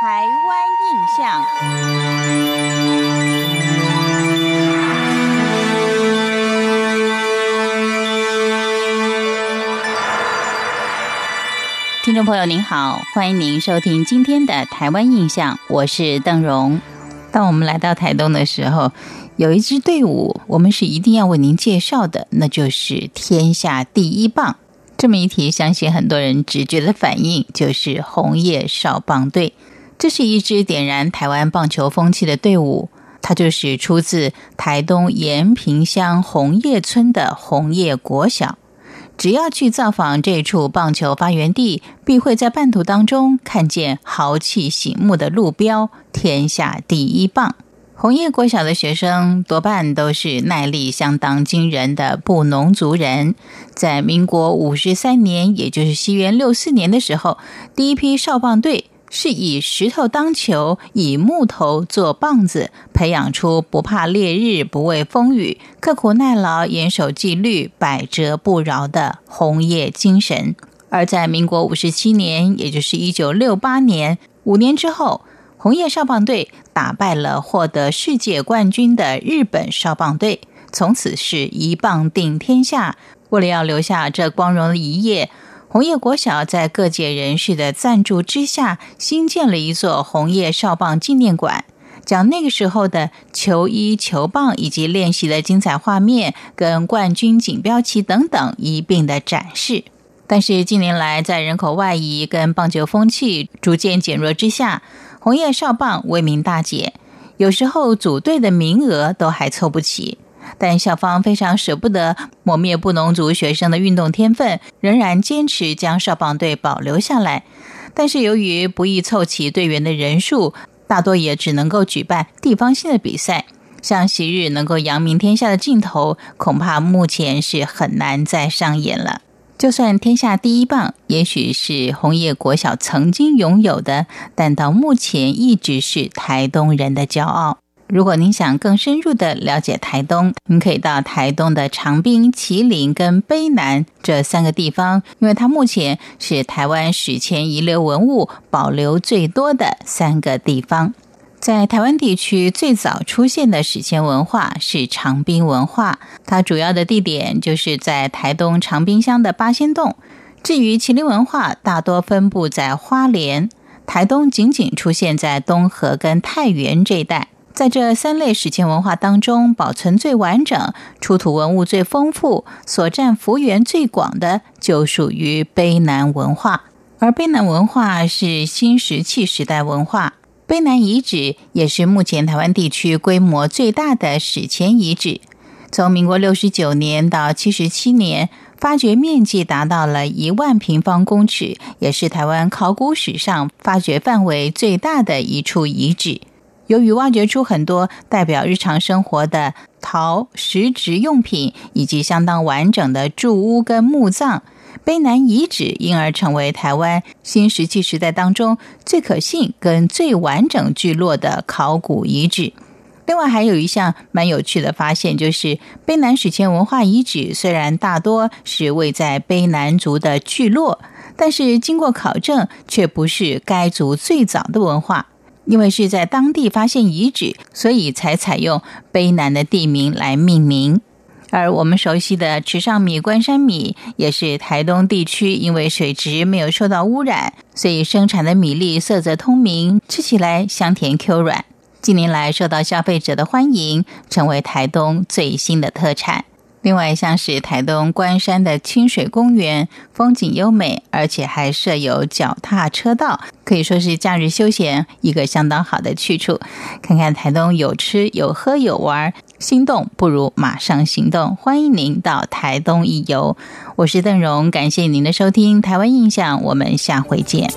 台湾印象。听众朋友您好，欢迎您收听今天的《台湾印象》，我是邓荣。当我们来到台东的时候，有一支队伍，我们是一定要为您介绍的，那就是天下第一棒。这么一提，相信很多人直觉的反应就是红叶少棒队。这是一支点燃台湾棒球风气的队伍，它就是出自台东延平乡红叶村的红叶国小。只要去造访这处棒球发源地，必会在半途当中看见豪气醒目的路标“天下第一棒”。红叶国小的学生多半都是耐力相当惊人的布农族人。在民国五十三年，也就是西元六四年的时候，第一批少棒队。是以石头当球，以木头做棒子，培养出不怕烈日、不畏风雨、刻苦耐劳、严守纪律、百折不挠的红叶精神。而在民国五十七年，也就是一九六八年，五年之后，红叶少棒队打败了获得世界冠军的日本少棒队，从此是一棒定天下。为了要留下这光荣的一页。红叶国小在各界人士的赞助之下，新建了一座红叶少棒纪念馆，将那个时候的球衣、球棒以及练习的精彩画面，跟冠军锦标旗等等一并的展示。但是近年来，在人口外移跟棒球风气逐渐减弱之下，红叶少棒威名大减，有时候组队的名额都还凑不齐。但校方非常舍不得磨灭布农族学生的运动天分，仍然坚持将少棒队保留下来。但是由于不易凑齐队员的人数，大多也只能够举办地方性的比赛。像昔日能够扬名天下的镜头，恐怕目前是很难再上演了。就算天下第一棒，也许是红叶国小曾经拥有的，但到目前一直是台东人的骄傲。如果您想更深入的了解台东，您可以到台东的长滨、麒麟跟卑南这三个地方，因为它目前是台湾史前遗留文物保留最多的三个地方。在台湾地区最早出现的史前文化是长滨文化，它主要的地点就是在台东长滨乡的八仙洞。至于麒麟文化，大多分布在花莲、台东，仅仅出现在东河跟太原这一带。在这三类史前文化当中，保存最完整、出土文物最丰富、所占幅员最广的，就属于卑南文化。而卑南文化是新石器时代文化，卑南遗址也是目前台湾地区规模最大的史前遗址。从民国六十九年到七十七年，发掘面积达到了一万平方公尺，也是台湾考古史上发掘范围最大的一处遗址。由于挖掘出很多代表日常生活的陶石质用品，以及相当完整的住屋跟墓葬，卑南遗址因而成为台湾新石器时代当中最可信跟最完整聚落的考古遗址。另外，还有一项蛮有趣的发现，就是卑南史前文化遗址虽然大多是位在卑南族的聚落，但是经过考证，却不是该族最早的文化。因为是在当地发现遗址，所以才采用卑南的地名来命名。而我们熟悉的池上米、关山米，也是台东地区因为水质没有受到污染，所以生产的米粒色泽通明，吃起来香甜 Q 软。近年来受到消费者的欢迎，成为台东最新的特产。另外，像是台东关山的清水公园，风景优美，而且还设有脚踏车道，可以说是假日休闲一个相当好的去处。看看台东有吃有喝有玩，心动不如马上行动。欢迎您到台东一游，我是邓荣，感谢您的收听《台湾印象》，我们下回见。